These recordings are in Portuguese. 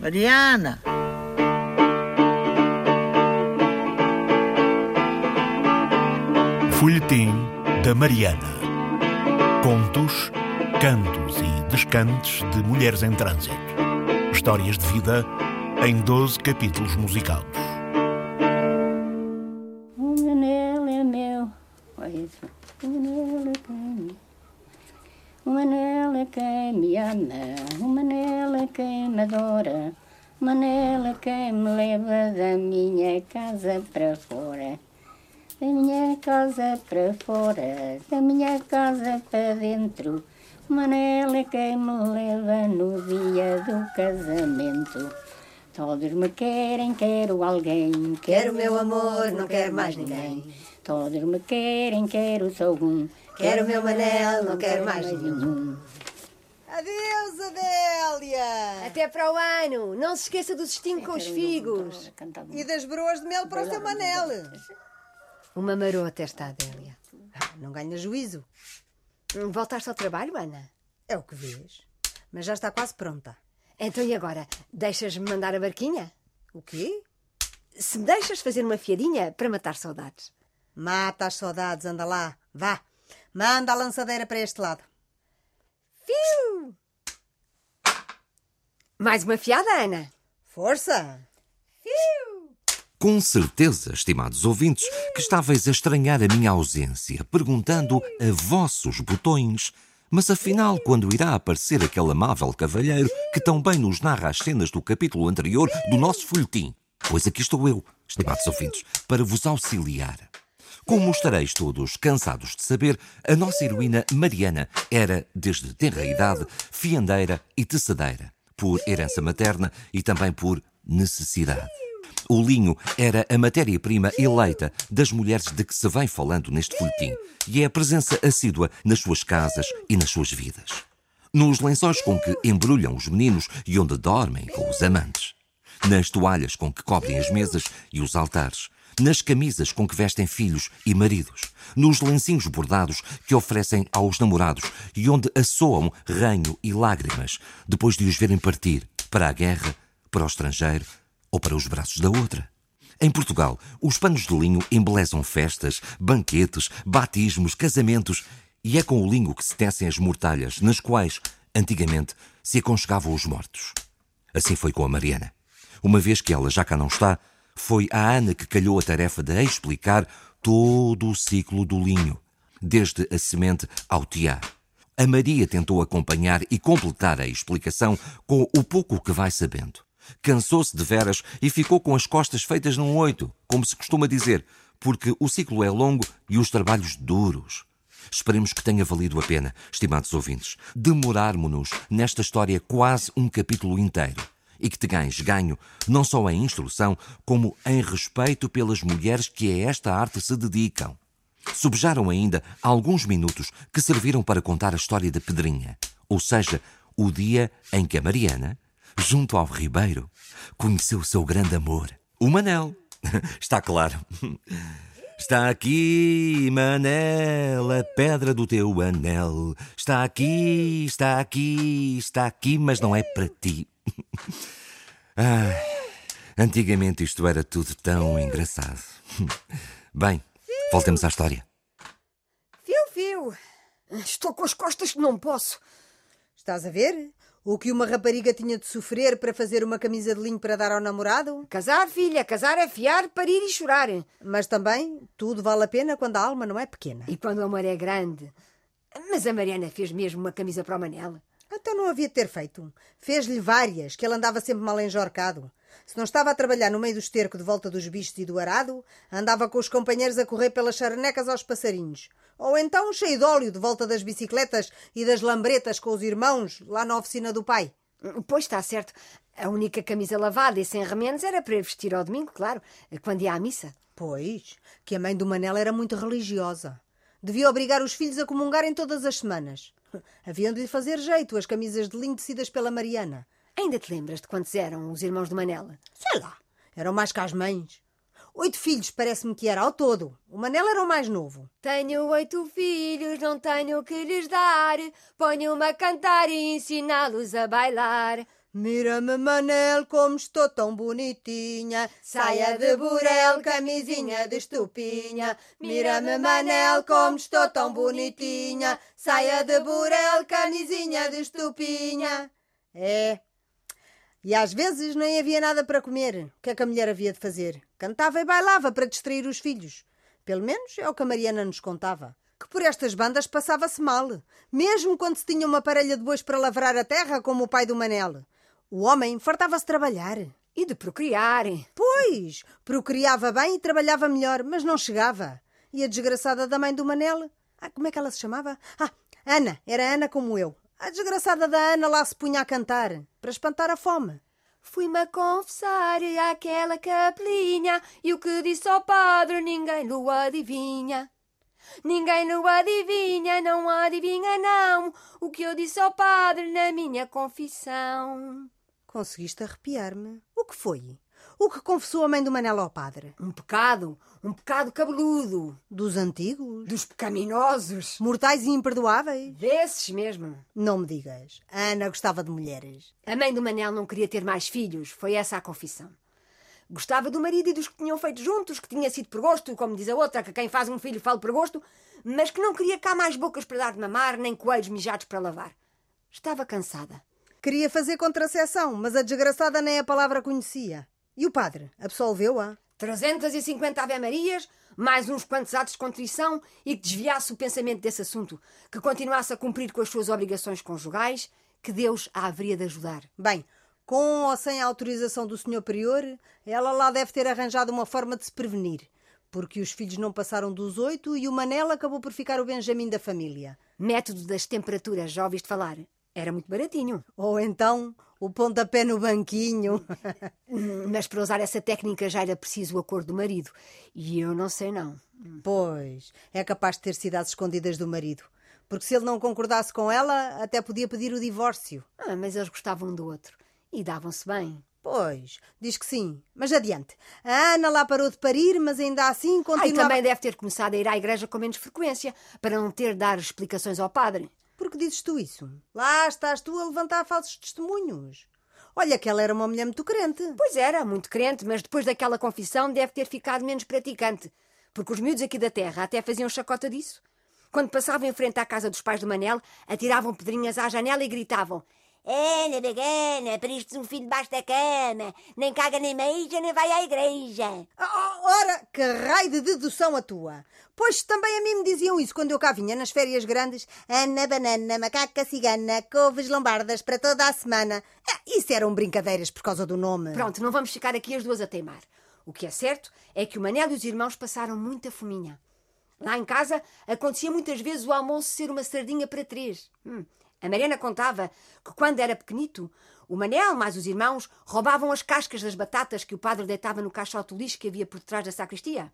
Mariana! Folhetim da Mariana. Contos, cantos e descantes de mulheres em trânsito. Histórias de vida em 12 capítulos musicados. Para fora. Da minha casa para dentro. O Manel é quem me leva no dia do casamento. Todos me querem, quero alguém. Quero meu amor, não quero mais ninguém. Todos me querem, quero só um. Quero meu Manel, não quero mais nenhum. Adeus, Adélia! Até para o ano! Não se esqueça do cestinho com os figos. E das broas de mel para o seu Manel. Uma marota esta Adélia. Ah, Não ganha juízo. Voltaste ao trabalho, Ana? É o que vês. Mas já está quase pronta. Então e agora? Deixas-me mandar a barquinha? O quê? Se me deixas fazer uma fiadinha para matar saudades. Mata as saudades, anda lá. Vá. Manda a lançadeira para este lado. Fiu! Mais uma fiada, Ana? Força! Com certeza, estimados ouvintes, que estáveis a estranhar a minha ausência, perguntando a vossos botões. Mas afinal, quando irá aparecer aquele amável cavalheiro que tão bem nos narra as cenas do capítulo anterior do nosso folhetim? Pois aqui estou eu, estimados ouvintes, para vos auxiliar. Como estareis todos cansados de saber, a nossa heroína Mariana era, desde tenra idade, fiandeira e tecedeira, por herança materna e também por necessidade. O linho era a matéria-prima eleita das mulheres de que se vem falando neste folhetim e é a presença assídua nas suas casas e nas suas vidas. Nos lençóis com que embrulham os meninos e onde dormem com os amantes. Nas toalhas com que cobrem as mesas e os altares. Nas camisas com que vestem filhos e maridos. Nos lencinhos bordados que oferecem aos namorados e onde assoam ranho e lágrimas depois de os verem partir para a guerra, para o estrangeiro ou para os braços da outra. Em Portugal, os panos de linho embelezam festas, banquetes, batismos, casamentos e é com o linho que se tecem as mortalhas nas quais, antigamente, se aconchegavam os mortos. Assim foi com a Mariana. Uma vez que ela já cá não está, foi a Ana que calhou a tarefa de explicar todo o ciclo do linho, desde a semente ao tiar. A Maria tentou acompanhar e completar a explicação com o pouco que vai sabendo. Cansou-se de veras e ficou com as costas feitas num oito, como se costuma dizer, porque o ciclo é longo e os trabalhos duros. Esperemos que tenha valido a pena, estimados ouvintes, demorarmos-nos nesta história quase um capítulo inteiro e que tenhais ganho não só em instrução, como em respeito pelas mulheres que a esta arte se dedicam. Subjaram ainda alguns minutos que serviram para contar a história da Pedrinha, ou seja, o dia em que a Mariana, junto ao Ribeiro, conheceu o seu grande amor, o Manel. Está claro. Está aqui, Manel, a pedra do teu anel. Está aqui, está aqui, está aqui, mas não é para ti. Antigamente isto era tudo tão engraçado. Bem, voltemos à história. Fiu, fiu! Estou com as costas que não posso. Estás a ver? O que uma rapariga tinha de sofrer para fazer uma camisa de linho para dar ao namorado? Casar, filha, casar é fiar, parir e chorar. Mas também tudo vale a pena quando a alma não é pequena. E quando o amor é grande. Mas a Mariana fez mesmo uma camisa para o Manel. Então não havia de ter feito. Fez-lhe várias, que ele andava sempre mal enjorcado. Se não estava a trabalhar no meio do esterco de volta dos bichos e do arado, andava com os companheiros a correr pelas charnecas aos passarinhos. Ou então cheio de óleo de volta das bicicletas e das lambretas com os irmãos lá na oficina do pai. Pois está certo. A única camisa lavada e sem remendos era para vestir ao domingo, claro, quando ia à missa. Pois, que a mãe do Manel era muito religiosa. Devia obrigar os filhos a comungarem todas as semanas. Haviam de lhe fazer jeito as camisas de linho tecidas pela Mariana. Ainda te lembras de quantos eram os irmãos do Manela? Sei lá, eram mais que as mães. Oito filhos, parece-me que era ao todo. O Manel era o mais novo. Tenho oito filhos, não tenho o que lhes dar. Ponho-me a cantar e ensiná-los a bailar. Mira-me, Manel, como estou tão bonitinha. Saia de burel, camisinha de estupinha. Mira-me, Manel, como estou tão bonitinha. Saia de burel, camisinha de estupinha. É. E às vezes nem havia nada para comer. O que é que a mulher havia de fazer? Cantava e bailava para distrair os filhos. Pelo menos é o que a Mariana nos contava. Que por estas bandas passava-se mal, mesmo quando se tinha uma parelha de bois para lavrar a terra, como o pai do Manel. O homem fartava-se trabalhar. E de procriar. Pois, procriava bem e trabalhava melhor, mas não chegava. E a desgraçada da mãe do Manel? Ah, como é que ela se chamava? Ah, Ana. Era Ana como eu. A desgraçada da Ana lá se punha a cantar, para espantar a fome. Fui-me a confessar àquela capelinha e o que disse ao padre ninguém lhe adivinha. Ninguém lhe adivinha, não adivinha não, o que eu disse ao padre na minha confissão. Conseguiste arrepiar-me. O que foi? O que confessou a mãe do Manel ao padre? Um pecado, um pecado cabeludo. Dos antigos? Dos pecaminosos. Mortais e imperdoáveis? Desses mesmo. Não me digas. A Ana gostava de mulheres. A mãe do Manel não queria ter mais filhos, foi essa a confissão. Gostava do marido e dos que tinham feito juntos, que tinha sido por gosto, como diz a outra, que quem faz um filho fala por gosto, mas que não queria cá mais bocas para dar de mamar, nem coelhos mijados para lavar. Estava cansada. Queria fazer contraceção, mas a desgraçada nem a palavra conhecia. E o padre? Absolveu-a? 350 Ave-Marias, mais uns quantos atos de contrição e que desviasse o pensamento desse assunto, que continuasse a cumprir com as suas obrigações conjugais, que Deus a haveria de ajudar. Bem, com ou sem a autorização do senhor prior, ela lá deve ter arranjado uma forma de se prevenir, porque os filhos não passaram dos oito e o Manel acabou por ficar o Benjamin da família. Método das temperaturas, já ouviste falar? Era muito baratinho. Ou então o pontapé no banquinho. Mas para usar essa técnica já era preciso o acordo do marido. E eu não sei não. Pois, é capaz de ter sido às escondidas do marido. Porque se ele não concordasse com ela, até podia pedir o divórcio. Ah, mas eles gostavam um do outro. E davam-se bem. Pois, diz que sim. Mas adiante. A Ana lá parou de parir, mas ainda assim continua. Ah, também deve ter começado a ir à igreja com menos frequência, para não ter de dar explicações ao padre. Por que dizes tu isso? Lá estás tu a levantar falsos testemunhos. Olha que ela era uma mulher muito crente. Pois era, muito crente, mas depois daquela confissão deve ter ficado menos praticante. Porque os miúdos aqui da terra até faziam chacota disso. Quando passavam em frente à casa dos pais do Manel, atiravam pedrinhas à janela e gritavam Ana bagana, para isto um filho debaixo da cama, nem caga nem meija, nem vai à igreja. Oh, ora, que raio de dedução a tua! Pois também a mim me diziam isso quando eu cá vinha nas férias grandes. Ana banana, macaca cigana, couves lombardas para toda a semana. Ah, isso eram brincadeiras por causa do nome. Pronto, não vamos ficar aqui as duas a teimar. O que é certo é que o Manel e os irmãos passaram muita fominha. Lá em casa acontecia muitas vezes o almoço ser uma sardinha para três. Hum. A Mariana contava que quando era pequenito, o Manel mais os irmãos roubavam as cascas das batatas que o padre deitava no caixote lixo que havia por trás da sacristia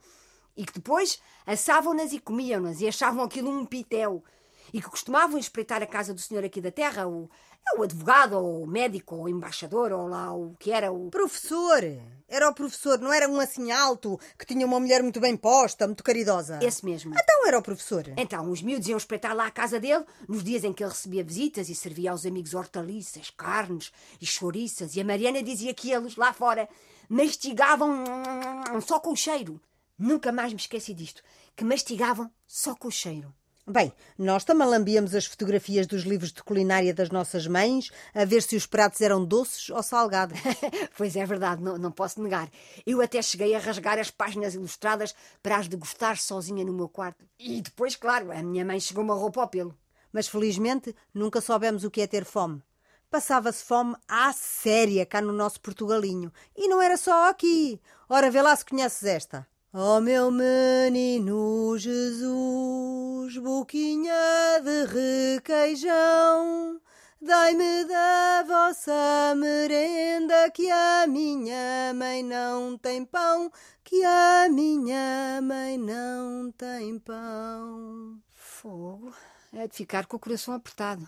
e que depois assavam-nas e comiam-nas e achavam aquilo um pitel e que costumavam espreitar a casa do senhor aqui da terra, o, é o advogado, ou o médico, ou o embaixador, ou lá o que era o. Professor! Era o professor, não era um assim alto que tinha uma mulher muito bem posta, muito caridosa. Esse mesmo. Então era o professor. Então, os miúdos iam espreitar lá a casa dele nos dias em que ele recebia visitas e servia aos amigos hortaliças, carnes e chouriças, e a Mariana dizia que eles, lá fora, mastigavam só com o cheiro. Nunca mais me esqueci disto. Que mastigavam só com o cheiro. Bem, nós também lambíamos as fotografias dos livros de culinária das nossas mães a ver se os pratos eram doces ou salgados. pois é verdade, não, não posso negar. Eu até cheguei a rasgar as páginas ilustradas para as degustar sozinha no meu quarto. E depois, claro, a minha mãe chegou uma roupa ao pelo. Mas felizmente nunca soubemos o que é ter fome. Passava-se fome à séria cá no nosso Portugalinho. E não era só aqui. Ora, vê lá se conheces esta. Oh meu menino Jesus, boquinha de requeijão, dai-me da vossa merenda, que a minha mãe não tem pão, que a minha mãe não tem pão. Fogo, é de ficar com o coração apertado.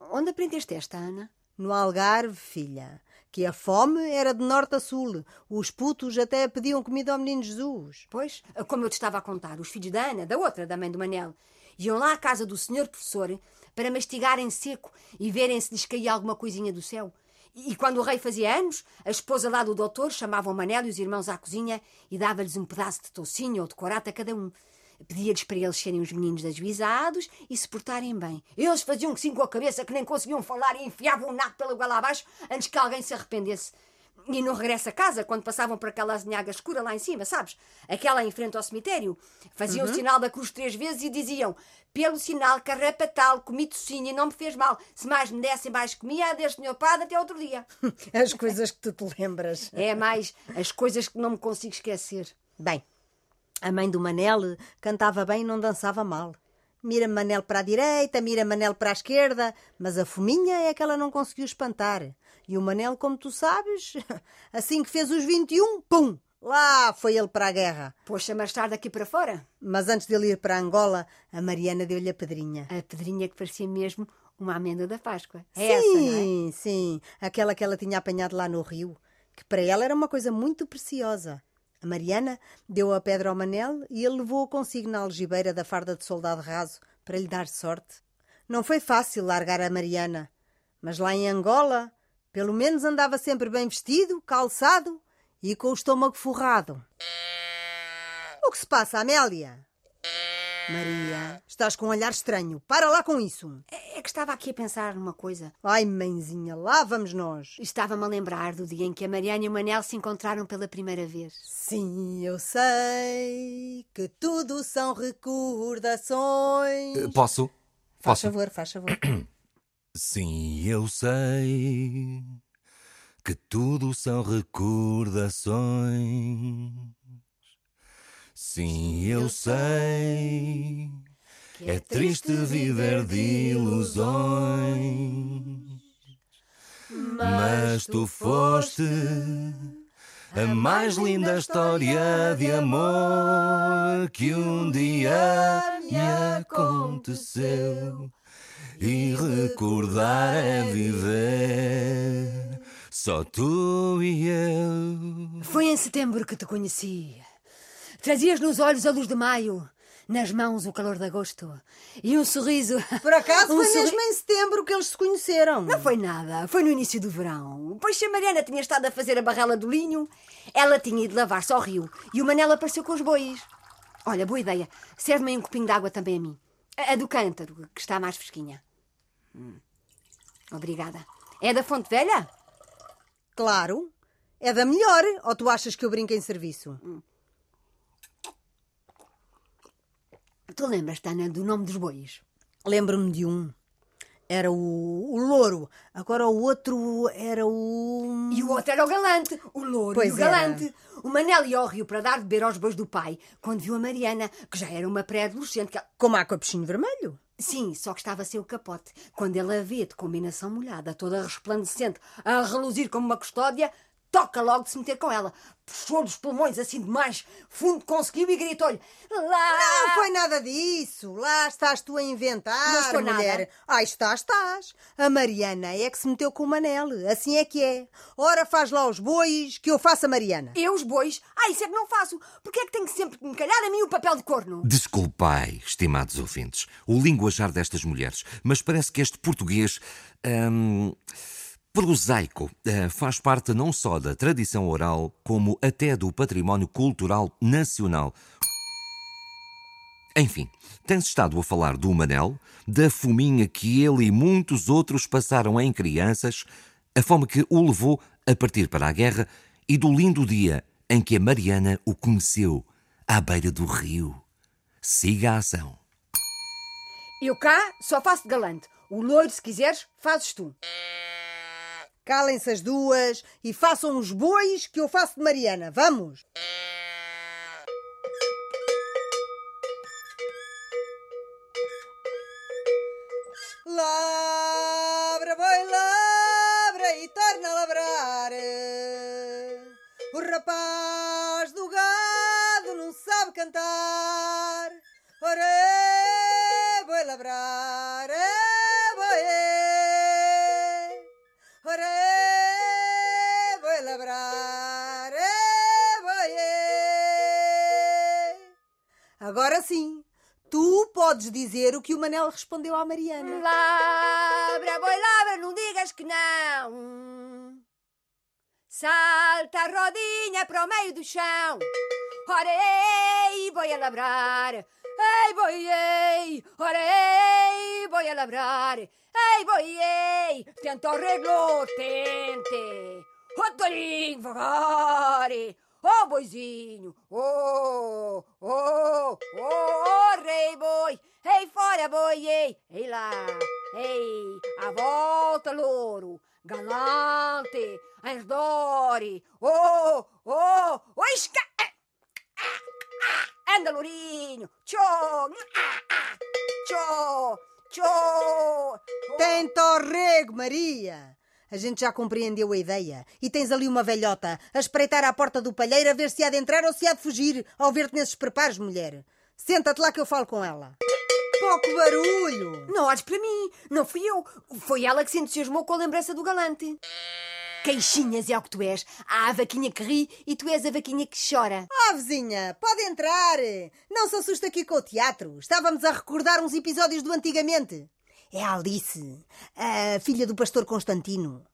Onde aprendeste esta, Ana? No Algarve, filha que a fome era de norte a sul. Os putos até pediam comida ao menino Jesus. Pois, como eu te estava a contar, os filhos da Ana, da outra, da mãe do Manel, Iam lá à casa do senhor professor para mastigarem seco e verem se lhes caía alguma coisinha do céu. E quando o rei fazia anos, a esposa lá do doutor chamava o Manel e os irmãos à cozinha e dava-lhes um pedaço de tocinho ou de corata a cada um. Pedia-lhes para eles serem os meninos ajuizados e se portarem bem. Eles faziam que sim com a cabeça, que nem conseguiam falar e enfiavam o naco pela goela abaixo antes que alguém se arrependesse. E no regresso a casa, quando passavam por aquela azinhaga escura lá em cima, sabes? Aquela em frente ao cemitério, faziam o sinal da cruz três vezes e diziam: Pelo sinal carrapatal, comi tocinho e não me fez mal. Se mais me dessem, mais comia, deste meu padre até outro dia. As coisas que tu te lembras. É mais as coisas que não me consigo esquecer. Bem, a mãe do Manel cantava bem e não dançava mal. Mira Manel para a direita, mira Manel para a esquerda, mas a fominha é que ela não conseguiu espantar. E o Manel, como tu sabes, assim que fez os 21, pum! Lá foi ele para a guerra. Pôs-se a marchar daqui para fora. Mas antes dele ir para Angola, a Mariana deu-lhe a pedrinha. A pedrinha que parecia mesmo uma amêndoa da Páscoa. É essa, não é? Sim, sim. Aquela que ela tinha apanhado lá no rio, que para ela era uma coisa muito preciosa. A Mariana deu a pedra ao Manel e ele levou-o consigo na algibeira da farda de soldado raso para lhe dar sorte. Não foi fácil largar a Mariana, mas lá em Angola, pelo menos andava sempre bem vestido, calçado e com o estômago forrado. O que se passa, Amélia? Maria, estás com um olhar estranho. Para lá com isso. É que estava aqui a pensar numa coisa. Ai, mãezinha, lá vamos nós. Estava-me a lembrar do dia em que a Mariana e o Manel se encontraram pela primeira vez. Sim, eu sei que tudo são recordações. Eh, Posso? Faz Posso? favor, faz favor. Sim, eu sei que tudo são recordações. Sim, eu sei. É triste viver de ilusões. Mas tu foste a mais linda história de amor que um dia me aconteceu. E recordar é viver, só tu e eu. Foi em setembro que te conheci. Trazias nos olhos a luz de maio, nas mãos o calor de agosto e um sorriso. Por acaso um foi sorri- mesmo em setembro que eles se conheceram. Não foi nada, foi no início do verão. Pois se a Mariana tinha estado a fazer a barrela do linho, ela tinha ido lavar-se ao rio e o Manel apareceu com os bois. Olha, boa ideia. Serve-me um copinho de água também a mim. A a do cântaro, que está mais fresquinha. Hum. Obrigada. É da Fonte Velha? Claro. É da melhor. Ou tu achas que eu brinco em serviço? Tu lembras-te, Ana, do nome dos bois? Lembro-me de um. Era o, o louro. Agora o outro era o. E o outro era o galante, o louro Pois e o galante. O Manel ia ao rio para dar de beber aos bois do pai, quando viu a Mariana, que já era uma pré-adolescente. que ela- Como a capuchinho vermelho. Sim, só que estava sem o capote. Quando ele a vê de combinação molhada, toda resplandecente, a reluzir como uma custódia, toca logo de se meter com ela. Puxou dos pulmões assim demais, fundo conseguiu e gritou-lhe: Lá! Não foi nada disso. Lá estás tu a inventar, Não estou nada. mulher. Ah, estás, estás. A Mariana é que se meteu com o Manel. Assim é que é. Ora, faz lá os bois que eu faço a Mariana. Eu, os bois? Ah, isso é que não faço. Porquê é que tem que sempre me calhar a mim o papel de corno? Desculpai, estimados ouvintes, o linguajar destas mulheres, mas parece que este português. hum, prosaico eh, faz parte não só da tradição oral, como até do património cultural nacional. Enfim, tem-se estado a falar do Manel, da fominha que ele e muitos outros passaram em crianças, a fome que o levou a partir para a guerra e do lindo dia em que a Mariana o conheceu, à beira do rio. Siga a ação. Eu cá só faço de galante. O loiro, se quiseres, fazes tu. Calem-se as duas e façam os bois que eu faço de Mariana. Vamos! Labra, boi, labra e torna a labrar. O rapaz do gado não sabe cantar. Ora, é, boi labrar, é, boi, é. Agora sim, tu podes dizer o que o Manel respondeu à Mariana. Labra, boi, labra, não digas que não. Salta a rodinha para o meio do chão. Ora, ei, boi a labrar. Ei, boi, ei. Ora, ei, boi a labrar. Ei, boi, ei. Tenta o reglo, tente. Oh, boizinho. Oh, oh, oh, oh, rei boi. Ei, fora, boi, ei. Ei lá. Ei, à volta, louro. Galante. Redor. Oh, oh, oh, isca. Anda, lourinho. Tchô. Tchô. Tchô. Tenta o rego, Maria. A gente já compreendeu a ideia. E tens ali uma velhota a espreitar à porta do palheiro a ver se há de entrar ou se há de fugir ao ver-te nesses preparos, mulher. Senta-te lá que eu falo com ela. Pouco barulho! Não olhes para mim. Não fui eu. Foi ela que se entusiasmou com a lembrança do galante. Queixinhas é o que tu és. Há a vaquinha que ri e tu és a vaquinha que chora. Ah, vizinha, pode entrar. Não se assusta aqui com o teatro. Estávamos a recordar uns episódios do antigamente. É a Alice, a filha do pastor Constantino.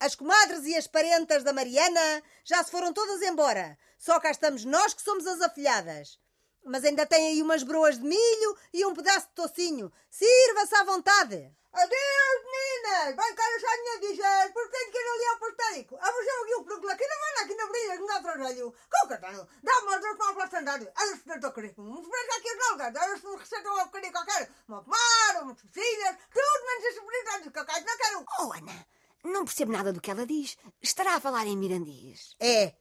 As comadres e as parentas da Mariana já se foram todas embora. Só cá estamos nós que somos as afilhadas. Mas ainda tem aí umas broas de milho e um pedaço de tocinho. Sirva-se à vontade. Adeus, meninas! Vai cá deixar a minha dizer, porque tenho que ir ali ao porteico. A você aqui o procura, que não vai aqui na brilha, não dá trabalho. Tenho? Dá-me as duas palavras para andar. Olha se não estou querido. Vamos ver aqui as nalgas. Olha se me receitam uma bocadinho qualquer. Uma pomada, umas filhas, tudo menos esse bonito que eu quero. Não quero. Oh, Ana, não percebo nada do que ela diz. Estará a falar em mirandês. É,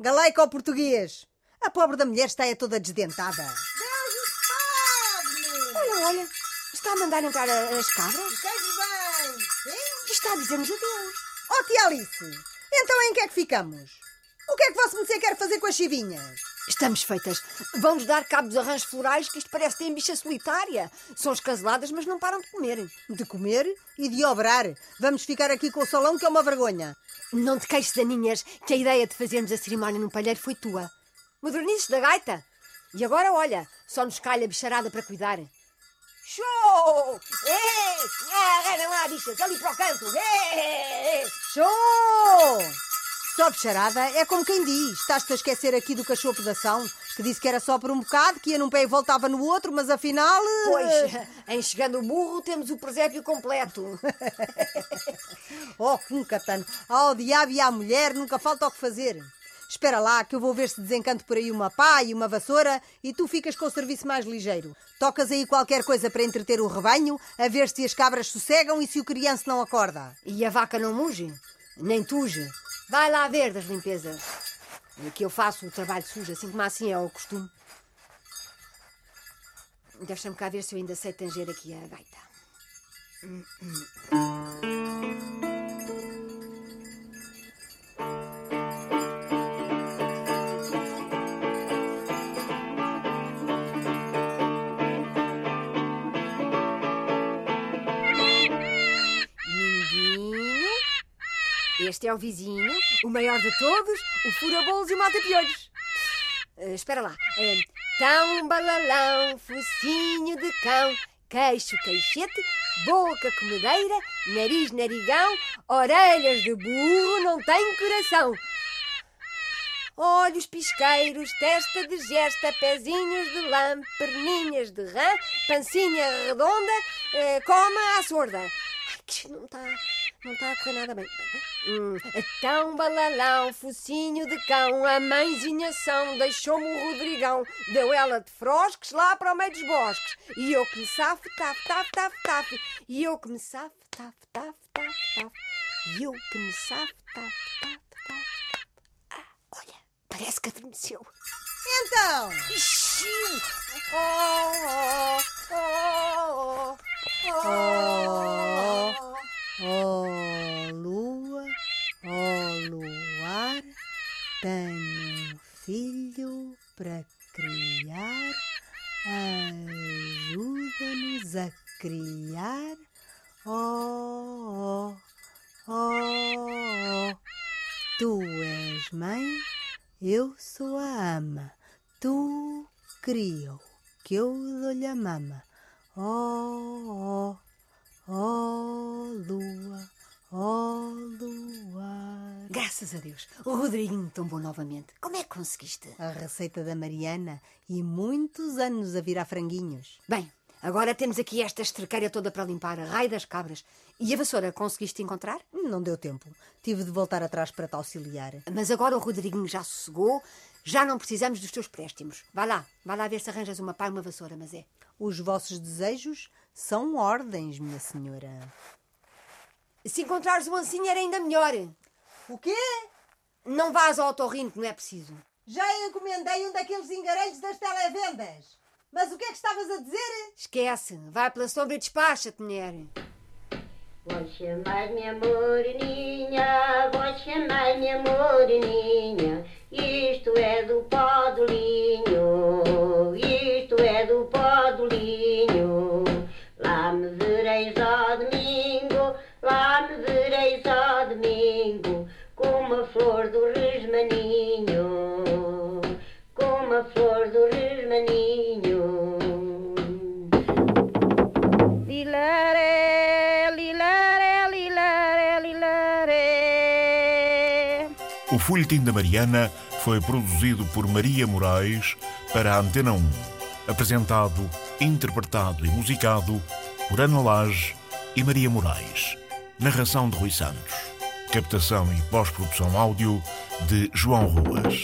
galaico português. A pobre da mulher está aí toda desdentada. Deus os Olha, olha, está a mandar entrar as cabras Esteja bem. Sim? está a dizer-nos adeus. Oh, tia Alice, então em que é que ficamos? O que é que Vosso Mercê quer fazer com as chivinhas? Estamos feitas. Vão-nos dar cabo dos arranjos florais que isto parece ter bicha solitária. São escaseladas, mas não param de comer. De comer e de obrar. Vamos ficar aqui com o salão, que é uma vergonha. Não te queixes, Aninhas, que a ideia de fazermos a cerimónia num palheiro foi tua. Modernices da gaita. E agora, olha, só nos calha a bicharada para cuidar. Show! Ei! Ah, Arrem lá, bichas, ali para o canto. Ei! Show! Só bicharada é como quem diz. Estás-te a esquecer aqui do cachopo da ação, que disse que era só por um bocado, que ia num pé e voltava no outro, mas afinal... eh, Pois, em chegando o burro, temos o presépio completo. Oh, um catano. Ao diabo e à mulher nunca falta o que fazer. Espera lá, que eu vou ver se desencanto por aí uma pá e uma vassoura e tu ficas com o serviço mais ligeiro. Tocas aí qualquer coisa para entreter o rebanho, a ver se as cabras sossegam e se o criança não acorda. E a vaca não muge, nem tuge. Vai lá ver das limpezas. É que eu faço o trabalho sujo, assim como assim é o costume. Deixa-me cá ver se eu ainda sei tanger aqui a gaita. Este é o vizinho, o maior de todos, o fura-bolos e o mata-piolhos. Eh, espera lá. Eh, tão balalão, focinho de cão, queixo, queixete, boca comedeira, nariz, narigão, orelhas de burro, não tem coração. Olhos pisqueiros, testa de gesta, pezinhos de lã, perninhas de rã, pancinha redonda, eh, coma à sorda. Ai, que não está não tá a correr nada bem. Hum, tão balalão, focinho de cão, a mãezinha são, deixou-me o Rodrigão, deu ela de frosques lá para o meio dos bosques. E eu que me safo, taf, taf, taf, taf. E eu que me safo, taf, taf, taf, taf. E eu que me safo, taf, taf, taf, taf. Ah, olha, parece que adormeceu. Então, Ixi! Oh, oh, oh, oh, oh. ó lua, ó luar, tenho um filho para criar, ajuda-nos a criar, ó, ó, ó, tu és mãe, eu sou a ama, tu cria o que eu dou-lhe a mama. Oh, oh, oh, lua, oh. Graças a Deus, o Rodriguinho tombou novamente. Como é que conseguiste? A receita da Mariana e muitos anos a virar franguinhos. Bem, agora temos aqui esta estrequeira toda para limpar, a raio das cabras. E a vassoura conseguiste encontrar? Não deu tempo. Tive de voltar atrás para te auxiliar. Mas agora o Rodriguinho já sossegou, já não precisamos dos teus préstimos. Vá lá, vá lá ver se arranjas uma pá e uma vassoura, mas é. Os vossos desejos são ordens, minha senhora. Se encontrares o ancinho era ainda melhor. O quê? Não vás ao otorrino, não é preciso. Já encomendei um daqueles engarelhos das televendas. Mas o que é que estavas a dizer? Esquece, vai pela sombra e despacha-te, mulher. Vou chamar-me a moreninha, vou chamar-me a moreninha. Isto é do pó do linho, Lilaré, lilaré, lilaré, lilaré. O Folhetim da Mariana foi produzido por Maria Moraes para a Antena 1. Apresentado, interpretado e musicado por Ana Lage e Maria Moraes. Narração de Rui Santos. Captação e pós-produção áudio de João Ruas.